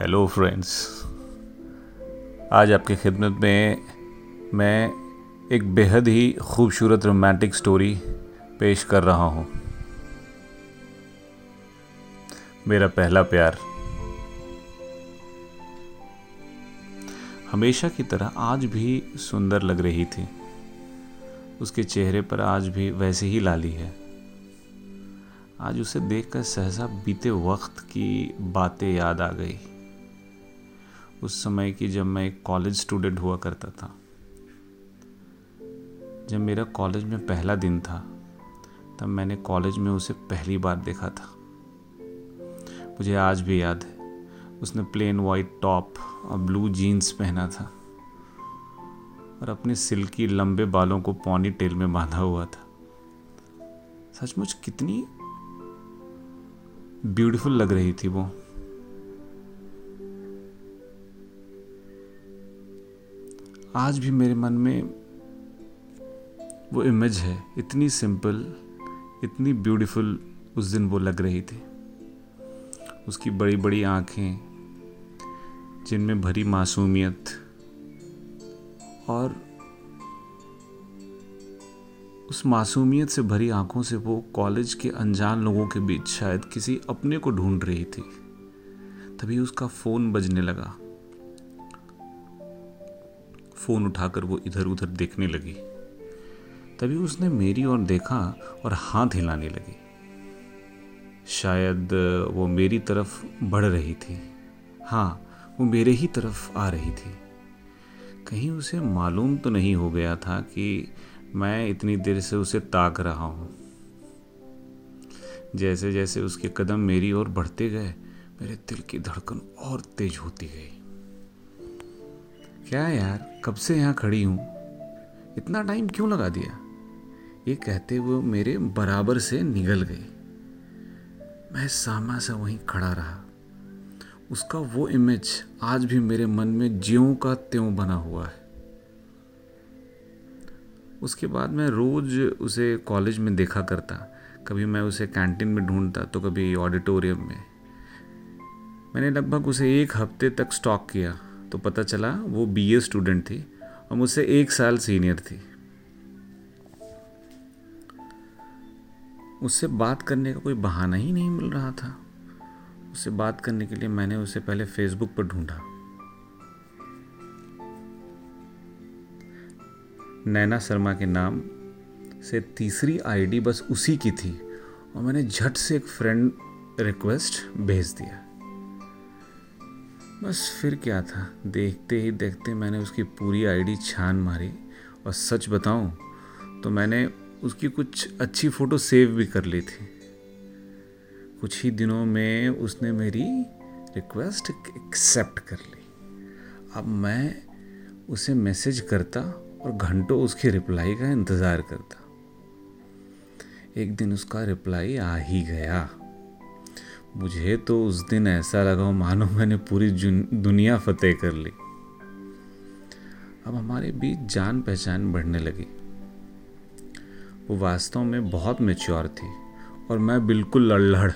Hello friends आज आपकी खिदमत में मैं एक बेहद ही खूबसूरत रोमांटिक स्टोरी पेश कर रहा हूँ। मेरा पहला प्यार। हमेशा की तरह आज भी सुंदर लग रही थी। उसके चेहरे पर आज भी वैसे ही लाली है। आज उसे देखकर सहसा बीते वक्त की बातें याद आ गई। उस समय की जब मैं एक कॉलेज स्टूडेंट हुआ करता था। जब मेरा कॉलेज में पहला दिन था, तब मैंने कॉलेज में उसे पहली बार देखा था। मुझे आज भी याद है। उसने प्लेन वाइट टॉप और ब्लू जीन्स पहना था और अपने सिल्की लंबे बालों को पौनी टेल में बांधा हुआ था। सचमुच कितनी ब्यूटीफुल लग रही थी वो। आज भी मेरे मन में वो इमेज है, इतनी सिंपल इतनी ब्यूटीफुल उस दिन वो लग रही थी। उसकी बड़ी बड़ी आँखें, जिनमें भरी मासूमियत और उस मासूमियत से भरी आँखों से वो कॉलेज के अनजान लोगों के बीच शायद किसी अपने को ढूंढ रही थी। तभी उसका फ़ोन बजने लगा। फ़ोन उठाकर वो इधर उधर देखने लगी। तभी उसने मेरी ओर देखा और हाथ हिलाने लगी। शायद वो मेरी तरफ़ बढ़ रही थी। हाँ वो मेरे ही तरफ़ आ रही थी। कहीं उसे मालूम तो नहीं हो गया था कि मैं इतनी देर से उसे ताक रहा हूँ। जैसे जैसे उसके कदम मेरी ओर बढ़ते गए, मेरे दिल की धड़कन और तेज होती गई। क्या यार, कब से यहाँ खड़ी हूँ? इतना टाइम क्यों लगा दिया? ये कहते हुए मेरे बराबर से निगल गए। मैं सामा सा वहीं खड़ा रहा। उसका वो इमेज आज भी मेरे मन में ज्यों का त्यों बना हुआ है। उसके बाद मैं रोज़ उसे कॉलेज में देखा करता। कभी मैं उसे कैंटीन में ढूंढता तो कभी ऑडिटोरियम में। मैंने लगभग उसे एक हफ़्ते तक स्टॉक किया। तो पता चला वो बीए स्टूडेंट थी और मुझसे एक साल सीनियर थी। उससे बात करने का कोई बहाना ही नहीं मिल रहा था। उससे बात करने के लिए मैंने उसे पहले फेसबुक पर ढूंढा। नैना शर्मा के नाम से तीसरी आईडी बस उसी की थी और मैंने झट से एक फ्रेंड रिक्वेस्ट भेज दिया। बस फिर क्या था? देखते ही देखते मैंने उसकी पूरी आईडी छान मारी। और सच बताऊँ तो मैंने उसकी कुछ अच्छी फ़ोटो सेव भी कर ली थी। कुछ ही दिनों में उसने मेरी रिक्वेस्ट एक्सेप्ट कर ली। अब मैं उसे मैसेज करता और घंटों उसकी रिप्लाई का इंतज़ार करता। एक दिन उसका रिप्लाई आ ही गया। मुझे तो उस दिन ऐसा लगा, मानो मैंने पूरी दुनिया फतेह कर ली। अब हमारे बीच जान पहचान बढ़ने लगी। वो वास्तव में बहुत मेच्योर थी और मैं बिल्कुल लड़लड़।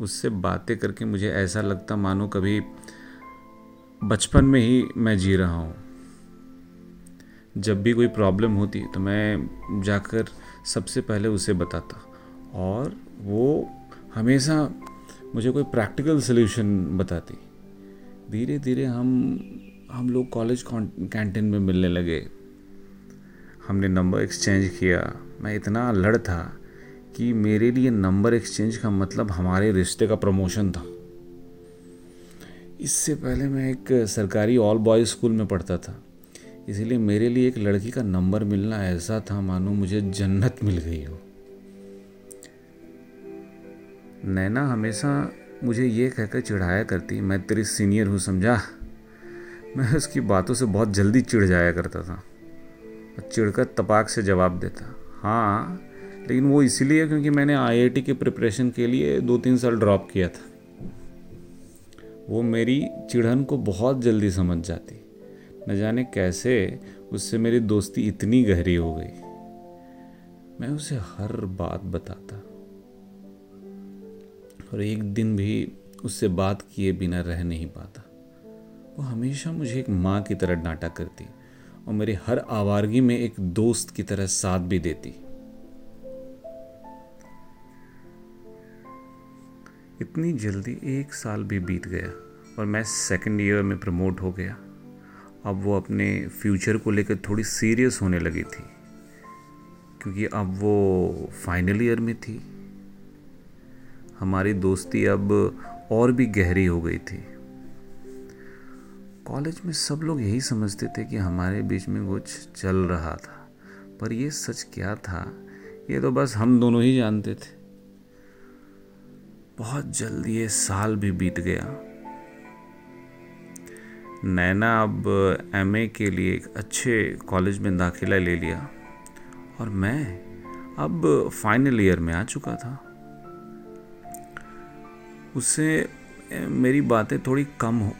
उससे बातें करके मुझे ऐसा लगता, मानो कभी बचपन में ही मैं जी रहा हूँ। जब भी कोई प्रॉब्लम होती तो मैं जाकर सबसे पहले उसे बताता और वो हमेशा मुझे कोई प्रैक्टिकल सोल्यूशन बताती। धीरे धीरे हम हम लोग कॉलेज कैंटीन में मिलने लगे। हमने नंबर एक्सचेंज किया। मैं इतना लड़ था कि मेरे लिए नंबर एक्सचेंज का मतलब हमारे रिश्ते का प्रमोशन था। इससे पहले मैं एक सरकारी ऑल बॉयज़ स्कूल में पढ़ता था। इसीलिए मेरे लिए एक लड़की का नंबर मिलना ऐसा था मानो मुझे जन्नत मिल गई हो। नैना हमेशा मुझे ये कहकर चिढ़ाया करती, मैं तेरी सीनियर हूँ, समझा? मैं उसकी बातों से बहुत जल्दी चिढ़ जाया करता था। और चिढ़कर तपाक से जवाब देता हाँ लेकिन वो इसीलिए क्योंकि मैंने आईआईटी के प्रिपरेशन के लिए दो तीन साल ड्रॉप किया था। वो मेरी चिढ़न को बहुत जल्दी समझ जाती। न जाने कैसे उससे मेरी दोस्ती इतनी गहरी हो गई। मैं उसे हर बात बताता और एक दिन भी उससे बात किए बिना रह नहीं पाता। वो हमेशा मुझे एक माँ की तरह डांटा करती और मेरे हर आवारगी में एक दोस्त की तरह साथ भी देती। इतनी जल्दी एक साल भी बीत गया और मैं सेकंड ईयर में प्रमोट हो गया। अब वो अपने फ्यूचर को लेकर थोड़ी सीरियस होने लगी थी, क्योंकि अब वो फाइनल ईयर में थी। हमारी दोस्ती अब और भी गहरी हो गई थी। कॉलेज में सब लोग यही समझते थे कि हमारे बीच में कुछ चल रहा था, पर ये सच क्या था, ये तो बस हम दोनों ही जानते थे। बहुत जल्द ये साल भी बीत गया। नैना अब एमए के लिए एक अच्छे कॉलेज में दाखिला ले लिया, और मैं अब फाइनल ईयर में आ चुका था। उससे मेरी बातें थोड़ी कम हो,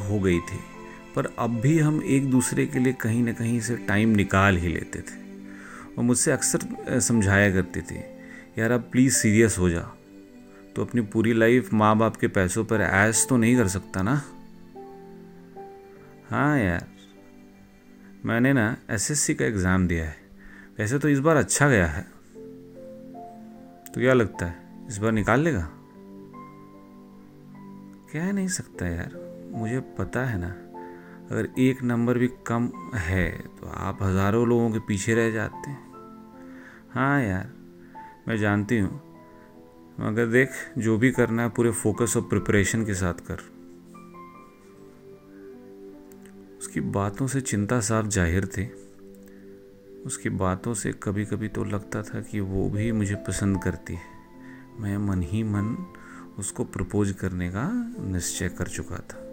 हो गई थी। पर अब भी हम एक दूसरे के लिए कहीं ना कहीं से टाइम निकाल ही लेते थे। और मुझसे अक्सर समझाया करती थी यार अब प्लीज़ सीरियस हो जा। तो अपनी पूरी लाइफ माँ बाप के पैसों पर ऐश तो नहीं कर सकता ना? हाँ यार मैंने ना एसएससी का एग्ज़ाम दिया है। वैसे तो इस बार अच्छा गया है। तो क्या लगता है इस बार निकाल लेगा? कह नहीं सकता यार। मुझे पता है ना, अगर एक नंबर भी कम है तो आप हज़ारों लोगों के पीछे रह जाते हैं। हाँ यार, मैं जानती हूँ। मगर देख, जो भी करना है, पूरे फोकस और प्रिपरेशन के साथ कर। उसकी बातों से चिंता साफ़ ज़ाहिर थी। उसकी बातों से कभी कभी तो लगता था कि वो भी मुझे पसंद करती है। मैं मन ही मन उसको प्रपोज करने का निश्चय कर चुका था।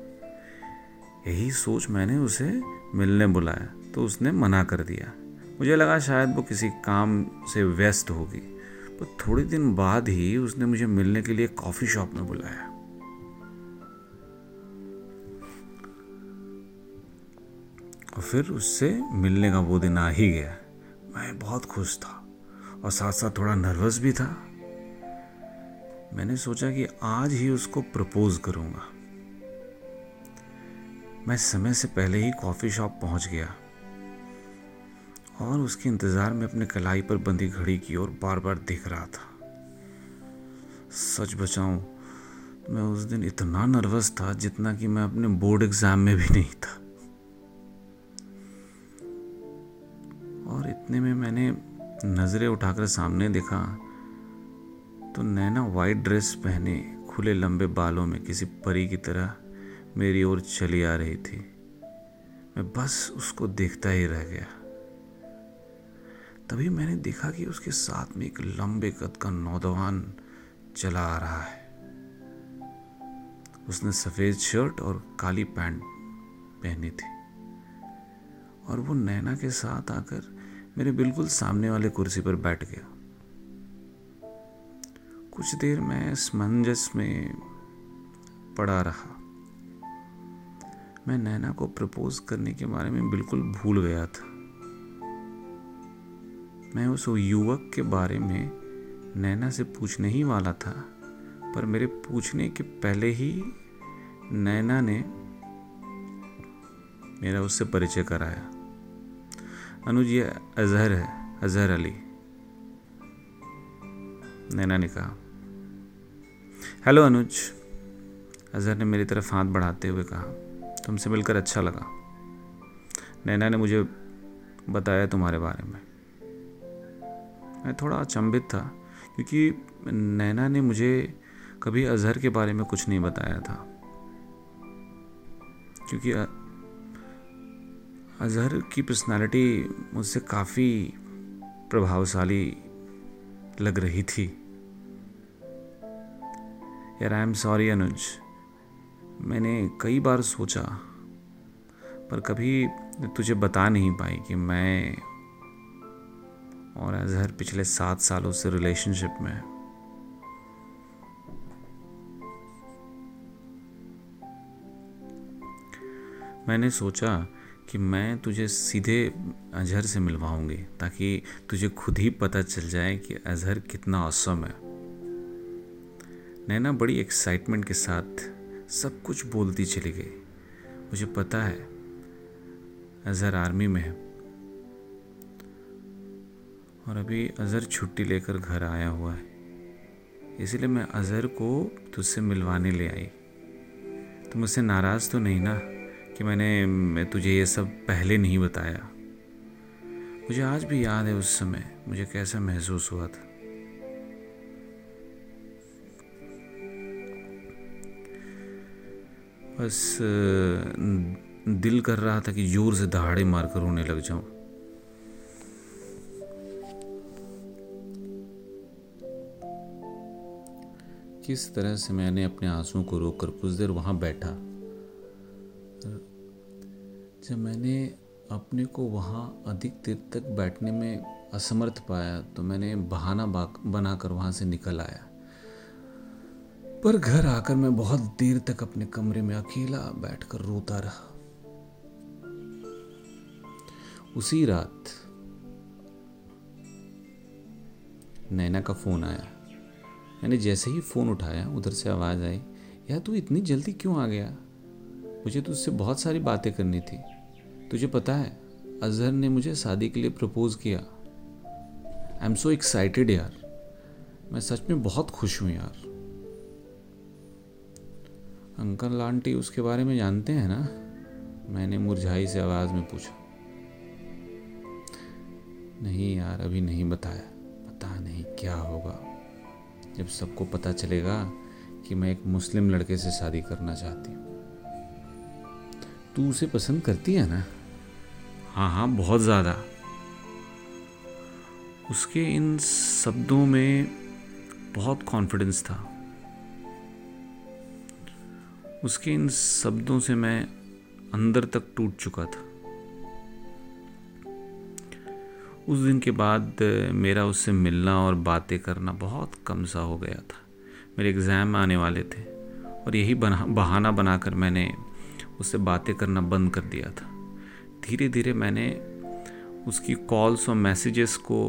यही सोच मैंने उसे मिलने बुलाया तो उसने मना कर दिया। मुझे लगा शायद वो किसी काम से व्यस्त होगी। पर थोड़े दिन बाद ही उसने मुझे मिलने के लिए कॉफ़ी शॉप में बुलाया। और फिर उससे मिलने का वो दिन आ ही गया। मैं बहुत खुश था और साथ साथ थोड़ा नर्वस भी था। मैंने सोचा कि आज ही उसको प्रपोज करूँगा। मैं समय से पहले ही कॉफ़ी शॉप पहुँच गया और उसके इंतज़ार में अपने कलाई पर बंधी घड़ी की ओर बार बार देख रहा था। सच बचाऊं मैं उस दिन इतना नर्वस था जितना कि मैं अपने बोर्ड एग्ज़ाम में भी नहीं था। और इतने में मैंने नज़रें उठाकर सामने देखा तो नैना वाइट ड्रेस पहने खुले लंबे बालों में किसी परी की तरह मेरी ओर चली आ रही थी। मैं बस उसको देखता ही रह गया। तभी मैंने देखा कि उसके साथ में एक लंबे कद का नौजवान चला आ रहा है। उसने सफ़ेद शर्ट और काली पैंट पहनी थी और वो नैना के साथ आकर मेरे बिल्कुल सामने वाले कुर्सी पर बैठ गया। कुछ देर मैं समंजस में पड़ा रहा। मैं नैना को प्रपोज करने के बारे में बिल्कुल भूल गया था। मैं उस युवक के बारे में नैना से पूछने ही वाला था, पर मेरे पूछने के पहले ही नैना ने मेरा उससे परिचय कराया। अनुज, ये अजहर है, अजहर अली। नैना ने कहा हेलो अनुज, अजहर ने मेरी तरफ़ हाथ बढ़ाते हुए कहा, तुमसे मिलकर अच्छा लगा। नैना ने मुझे बताया तुम्हारे बारे में। मैं थोड़ा अचंभित था, क्योंकि नैना ने मुझे कभी अजहर के बारे में कुछ नहीं बताया था। क्योंकि अजहर की पर्सनालिटी मुझसे काफ़ी प्रभावशाली लग रही थी। यार आई एम सॉरी अनुज मैंने कई बार सोचा, पर कभी तुझे बता नहीं पाई कि मैं और अजहर पिछले सात सालों से रिलेशनशिप में मैंने सोचा कि मैं तुझे सीधे अजहर से मिलवाऊँगी, ताकि तुझे खुद ही पता चल जाए कि अजहर कितना औसम है। नैना बड़ी एक्साइटमेंट के साथ सब कुछ बोलती चली गई। मुझे पता है, अजहर आर्मी में है। और अभी अजहर छुट्टी लेकर घर आया हुआ है। इसलिए मैं अजहर को तुझसे मिलवाने ले आई। तो मुझसे नाराज़ तो नहीं ना, कि मैंने, मैं तुझे ये सब पहले नहीं बताया। मुझे आज भी याद है उस समय, मुझे कैसा महसूस हुआ था। बस दिल कर रहा था कि ज़ोर से दहाड़े मारकर रोने लग जाऊँ। किस तरह से मैंने अपने आंसुओं को रोककर कुछ देर वहाँ बैठा जब मैंने अपने को वहाँ अधिक देर तक बैठने में असमर्थ पाया तो मैंने बहाना बनाकर वहाँ से निकल आया। पर घर आकर मैं बहुत देर तक अपने कमरे में अकेला बैठकर रोता रहा। उसी रात नैना का फ़ोन आया। मैंने जैसे ही फ़ोन उठाया, उधर से आवाज़ आई, यार, तू इतनी जल्दी क्यों आ गया? मुझे तुझसे बहुत सारी बातें करनी थी। तुझे पता है, अजहर ने मुझे शादी के लिए प्रपोज किया। आई एम सो एक्साइटेड यार। मैं सच में बहुत खुश हूँ, यार। अंकल आंटी उसके बारे में जानते हैं ना? मैंने मुरझाई से आवाज़ में पूछा। नहीं यार, अभी नहीं बताया। पता नहीं क्या होगा। जब सबको पता चलेगा कि मैं एक मुस्लिम लड़के से शादी करना चाहती हूँ। तू उसे पसंद करती है ना? हाँ हाँ बहुत ज़्यादा। उसके इन शब्दों में बहुत कॉन्फिडेंस था। उसके इन शब्दों से मैं अंदर तक टूट चुका था। उस दिन के बाद, मेरा उससे मिलना और बातें करना बहुत कम सा हो गया था। मेरे एग्ज़ाम आने वाले थे और यही बना, बहाना बनाकर मैंने उससे बातें करना बंद कर दिया था। धीरे धीरे मैंने उसकी कॉल्स और मैसेजेस को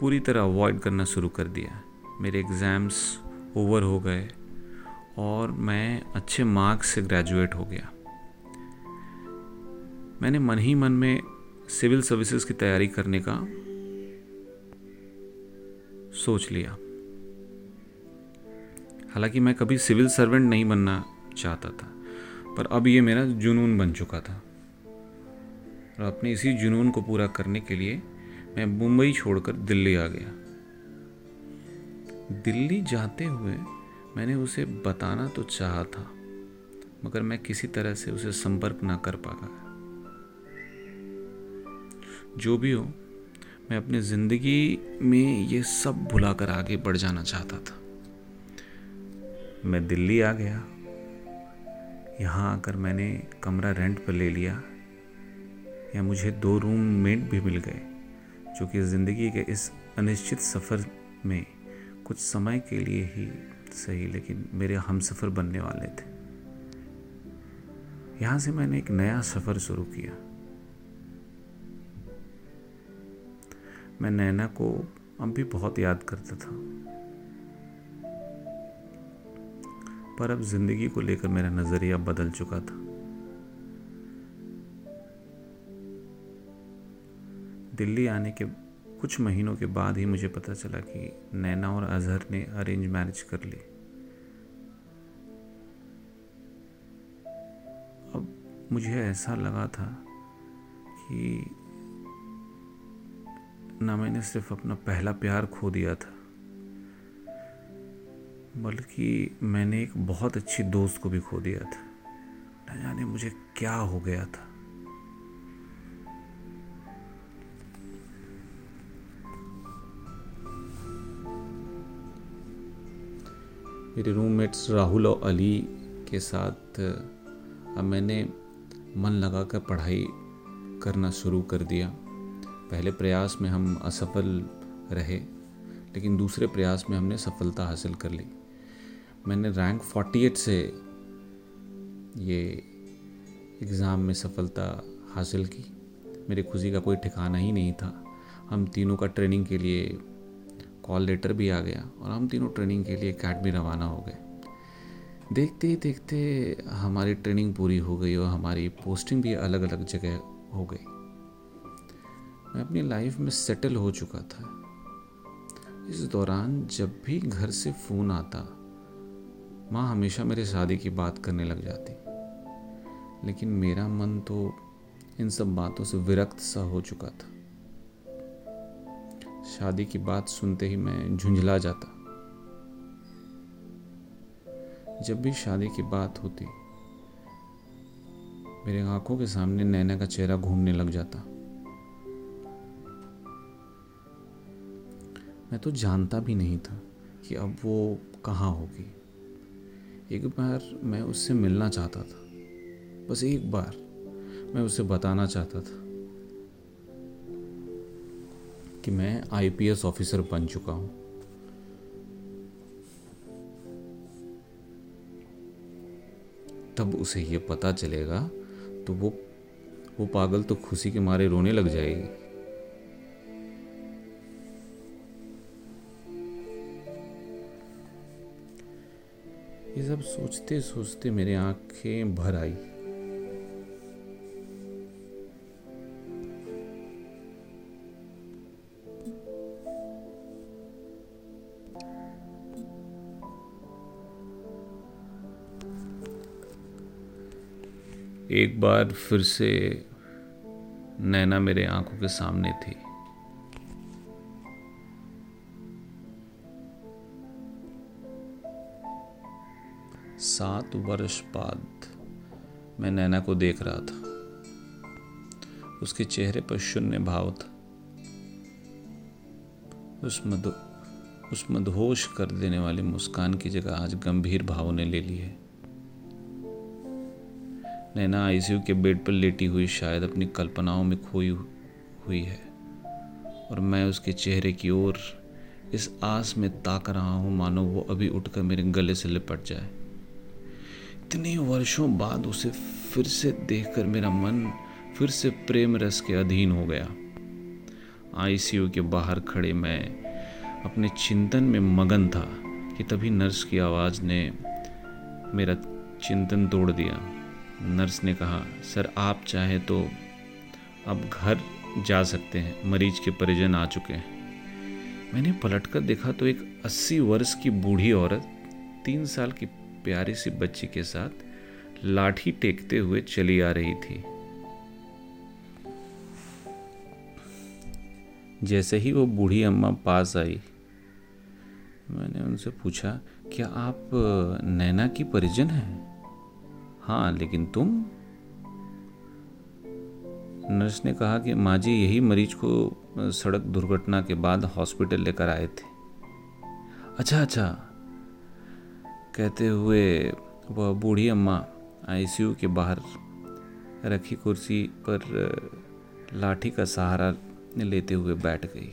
पूरी तरह अवॉइड करना शुरू कर दिया। मेरे एग्ज़ाम्स ओवर हो गए। और मैं अच्छे मार्क्स से ग्रेजुएट हो गया। मैंने मन ही मन में सिविल सर्विसेज़ की तैयारी करने का सोच लिया। हालाँकि मैं कभी सिविल सर्वेंट नहीं बनना चाहता था, पर अब ये मेरा जुनून बन चुका था। और अपने इसी जुनून को पूरा करने के लिए मैं मुंबई छोड़कर दिल्ली आ गया। दिल्ली जाते हुए मैंने उसे बताना तो चाहा था, मगर मैं किसी तरह से उसे संपर्क ना कर पाया जो भी हो, मैं अपनी ज़िंदगी में ये सब भुलाकर आगे बढ़ जाना चाहता था। मैं दिल्ली आ गया। यहाँ आकर मैंने कमरा रेंट पर ले लिया। या मुझे दो रूम मेट भी मिल गए, जो कि ज़िंदगी के इस अनिश्चित सफ़र में कुछ समय के लिए ही सही, लेकिन मेरे हम सफ़र बनने वाले थे। यहाँ से मैंने एक नया सफ़र शुरू किया। मैं नैना को अब भी बहुत याद करता था। पर अब ज़िंदगी को लेकर मेरा नज़रिया बदल चुका था। दिल्ली आने के कुछ महीनों के बाद ही मुझे पता चला कि नैना और अजहर ने अरेंज मैरिज कर ली। अब मुझे ऐसा लगा था कि ना मैंने सिर्फ़ अपना पहला प्यार खो दिया था, बल्कि मैंने एक बहुत अच्छी दोस्त को भी खो दिया था। न जाने मुझे क्या हो गया था। मेरे रूममेट्स राहुल और अली के साथ, अब मैंने मन लगा कर पढ़ाई करना शुरू कर दिया। पहले प्रयास में हम असफल रहे, लेकिन दूसरे प्रयास में हमने सफलता हासिल कर ली। मैंने रैंक 48 से ये एग्ज़ाम में सफलता हासिल की। मेरी खुशी का कोई ठिकाना ही नहीं था। हम तीनों का ट्रेनिंग के लिए कॉल लेटर भी आ गया और हम तीनों ट्रेनिंग के लिए अकेडमी रवाना हो गए। देखते ही देखते हमारी ट्रेनिंग पूरी हो गई और हमारी पोस्टिंग भी अलग अलग जगह हो गई। मैं अपनी लाइफ में सेटल हो चुका था। इस दौरान जब भी घर से फ़ोन आता, माँ हमेशा मेरे शादी की बात करने लग जाती। लेकिन मेरा मन तो इन सब बातों से विरक्त सा हो चुका था। शादी की बात सुनते ही मैं झुंझला जाता। जब भी शादी की बात होती, मेरे आँखों के सामने नैना का चेहरा घूमने लग जाता। मैं तो जानता भी नहीं था कि अब वो कहाँ होगी। एक बार मैं उससे मिलना चाहता था। बस एक बार मैं उसे बताना चाहता था। कि मैं आईपीएस ऑफिसर बन चुका हूँ। तब उसे ये पता चलेगा तो वो वो पागल तो खुशी के मारे रोने लग जाएगी। ये सब सोचते सोचते मेरे आँखें भर आई। एक बार फिर से नैना मेरे आँखों के सामने थी। सात वर्ष बाद मैं नैना को देख रहा था। उसके चेहरे पर शून्य भाव था। उस मधु, उस मधोश कर देने वाली मुस्कान की जगह आज गंभीर भाव ने ले ली है। नैना आईसीयू के बेड पर लेटी हुई शायद अपनी कल्पनाओं में खोई हुई है। और मैं उसके चेहरे की ओर इस आस में ताक रहा हूँ, मानो वो अभी उठकर मेरे गले से लिपट जाए। इतने वर्षों बाद उसे फिर से देखकर मेरा मन फिर से प्रेम रस के अधीन हो गया। आईसीयू के बाहर खड़े मैं अपने चिंतन में मगन था कि तभी नर्स की आवाज़ ने मेरा चिंतन तोड़ दिया। नर्स ने कहा, सर, आप चाहे तो अब घर जा सकते हैं। मरीज़ के परिजन आ चुके हैं। मैंने पलटकर देखा तो एक अस्सी वर्ष की बूढ़ी औरत तीन साल की प्यारी सी बच्ची के साथ लाठी टेकते हुए चली आ रही थी। जैसे ही वो बूढ़ी अम्मा पास आई, मैंने उनसे पूछा, क्या आप नैना की परिजन हैं? हाँ लेकिन तुम? नर्स ने कहा कि माँ जी, यही मरीज़ को सड़क दुर्घटना के बाद हॉस्पिटल लेकर आए थे। अच्छा अच्छा। कहते हुए वह बूढ़ी अम्मा आईसीयू के बाहर रखी कुर्सी पर लाठी का सहारा लेते हुए बैठ गई।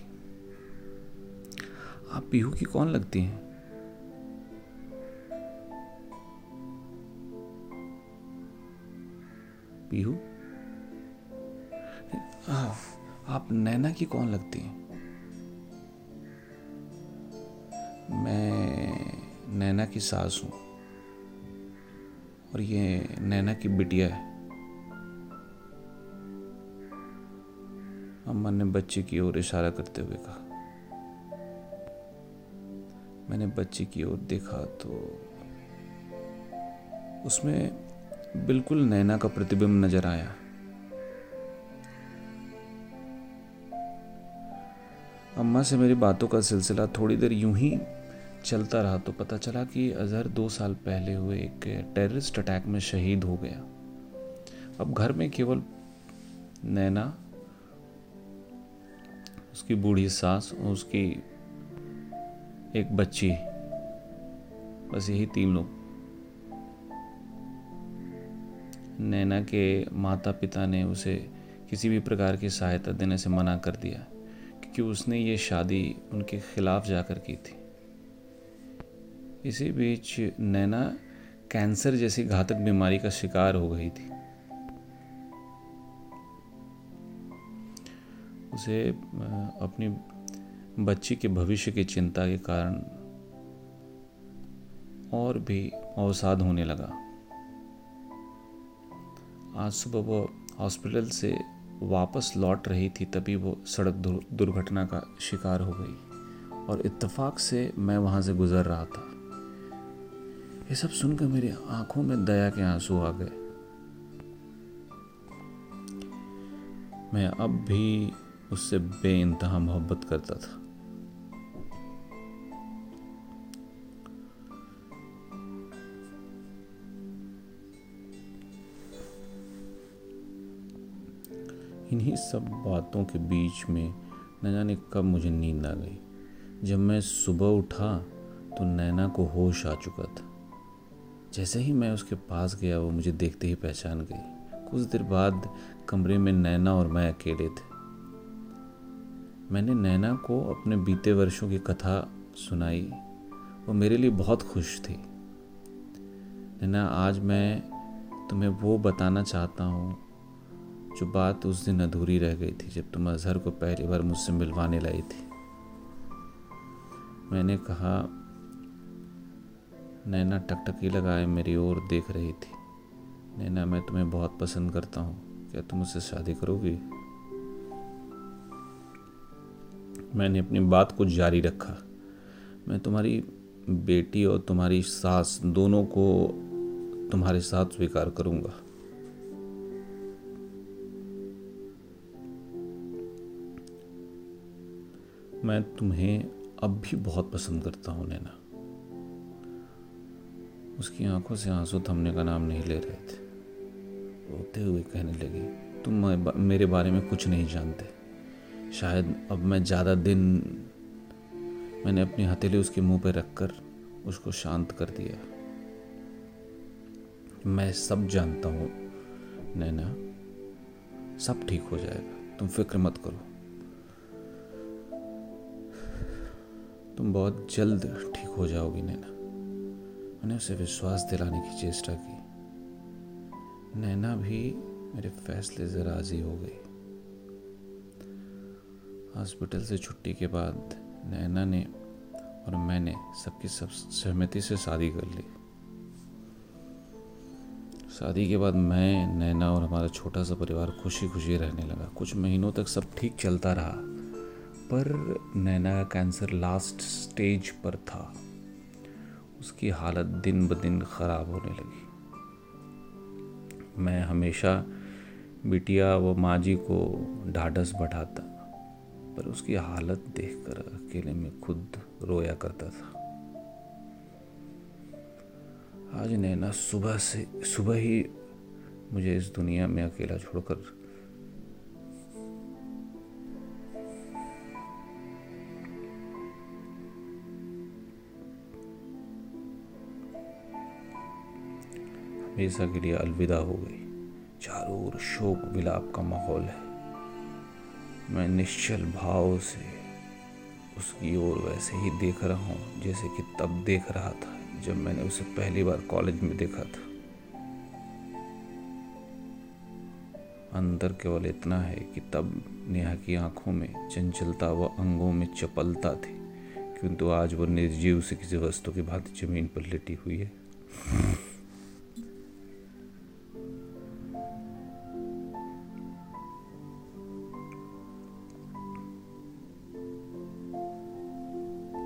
आप पीहू की कौन लगती हैं? पीहू। आप नैना की कौन लगती हैं? मैं नैना की सास हूँ। और ये नैना की बिटिया है। अम्मा ने बच्चे की ओर इशारा करते हुए कहा, मैंने बच्चे की ओर देखा तो उसमें बिल्कुल नैना का प्रतिबिंब नज़र आया। अम्मा से मेरी बातों का सिलसिला थोड़ी देर यूँ ही चलता रहा तो पता चला कि अजहर दो साल पहले हुए एक टेररिस्ट अटैक में शहीद हो गया। अब घर में केवल नैना, उसकी बूढ़ी सास और उसकी एक बच्ची, बस यही तीन लोग। नैना के माता पिता ने उसे किसी भी प्रकार की सहायता देने से मना कर दिया, क्योंकि उसने ये शादी उनके खिलाफ जाकर की थी। इसी बीच नैना कैंसर जैसी घातक बीमारी का शिकार हो गई थी। उसे अपनी बच्ची के भविष्य की चिंता के कारण और भी अवसाद होने लगा। आज सुबह वो हॉस्पिटल से वापस लौट रही थी, तभी वो सड़क दुर्घटना का शिकार हो गई। और इत्तेफाक से मैं वहाँ से गुज़र रहा था। ये सब सुनकर मेरी आँखों में दया के आँसू आ गए। मैं अब भी उससे बेइंतहा मोहब्बत करता था। इन्हीं सब बातों के बीच में न जाने कब मुझे नींद आ गई। जब मैं सुबह उठा तो नैना को होश आ चुका था। जैसे ही मैं उसके पास गया, वो मुझे देखते ही पहचान गई। कुछ देर बाद कमरे में नैना और मैं अकेले थे। मैंने नैना को अपने बीते वर्षों की कथा सुनाई। वो मेरे लिए बहुत खुश थी। नैना, आज मैं तुम्हें वो बताना चाहता हूँ जो बात उस दिन अधूरी रह गई थी जब तुम अजहर को पहली बार मुझसे मिलवाने लाई थी। मैंने कहा, नैना, टकटकी लगाए मेरी ओर देख रही थी। नैना, मैं तुम्हें बहुत पसंद करता हूँ। क्या तुम मुझसे शादी करोगी? मैंने अपनी बात को जारी रखा। मैं तुम्हारी बेटी और तुम्हारी सास दोनों को तुम्हारे साथ स्वीकार करूँगा। मैं तुम्हें अब भी बहुत पसंद करता हूँ, नैना। उसकी आँखों से आँसू थमने का नाम नहीं ले रहे थे। रोते हुए कहने लगी, तुम मेरे बारे में कुछ नहीं जानते। शायद अब मैं ज़्यादा दिन मैंने अपनी हथेली उसके मुँह पर रखकर उसको शांत कर दिया। मैं सब जानता हूँ, नैना। सब ठीक हो जाएगा। तुम फ़िक्र मत करो। तुम बहुत जल्द ठीक हो जाओगी, नैना। मैंने उसे विश्वास दिलाने की चेष्टा की। नैना भी मेरे फैसले से राज़ी हो गई। हॉस्पिटल से छुट्टी के बाद नैना ने और मैंने सबकी सब सहमति से शादी कर ली। शादी के बाद मैं, नैना और हमारा छोटा सा परिवार खुशी खुशी रहने लगा। कुछ महीनों तक सब ठीक चलता रहा। पर नैना का कैंसर लास्ट स्टेज पर था। उसकी हालत दिन ब दिन ख़राब होने लगी। मैं हमेशा बिटिया व माँ जी को ढाढ़स बढ़ाता पर उसकी हालत देखकर अकेले में खुद रोया करता था। आज नैना सुबह से, सुबह ही मुझे इस दुनिया में अकेला छोड़कर हमेशा के लिए अलविदा हो गई। चारों ओर शोक विलाप का माहौल है। मैं निश्चल भाव से उसकी ओर वैसे ही देख रहा हूँ, जैसे कि तब देख रहा था, जब मैंने उसे पहली बार कॉलेज में देखा था। अंदर केवल इतना है कि तब नेहा की आँखों में चंचलता व अंगों में चपलता थी, किंतु आज वो निर्जीव से किसी वस्तु की भांति ज़मीन पर लेटी हुई है।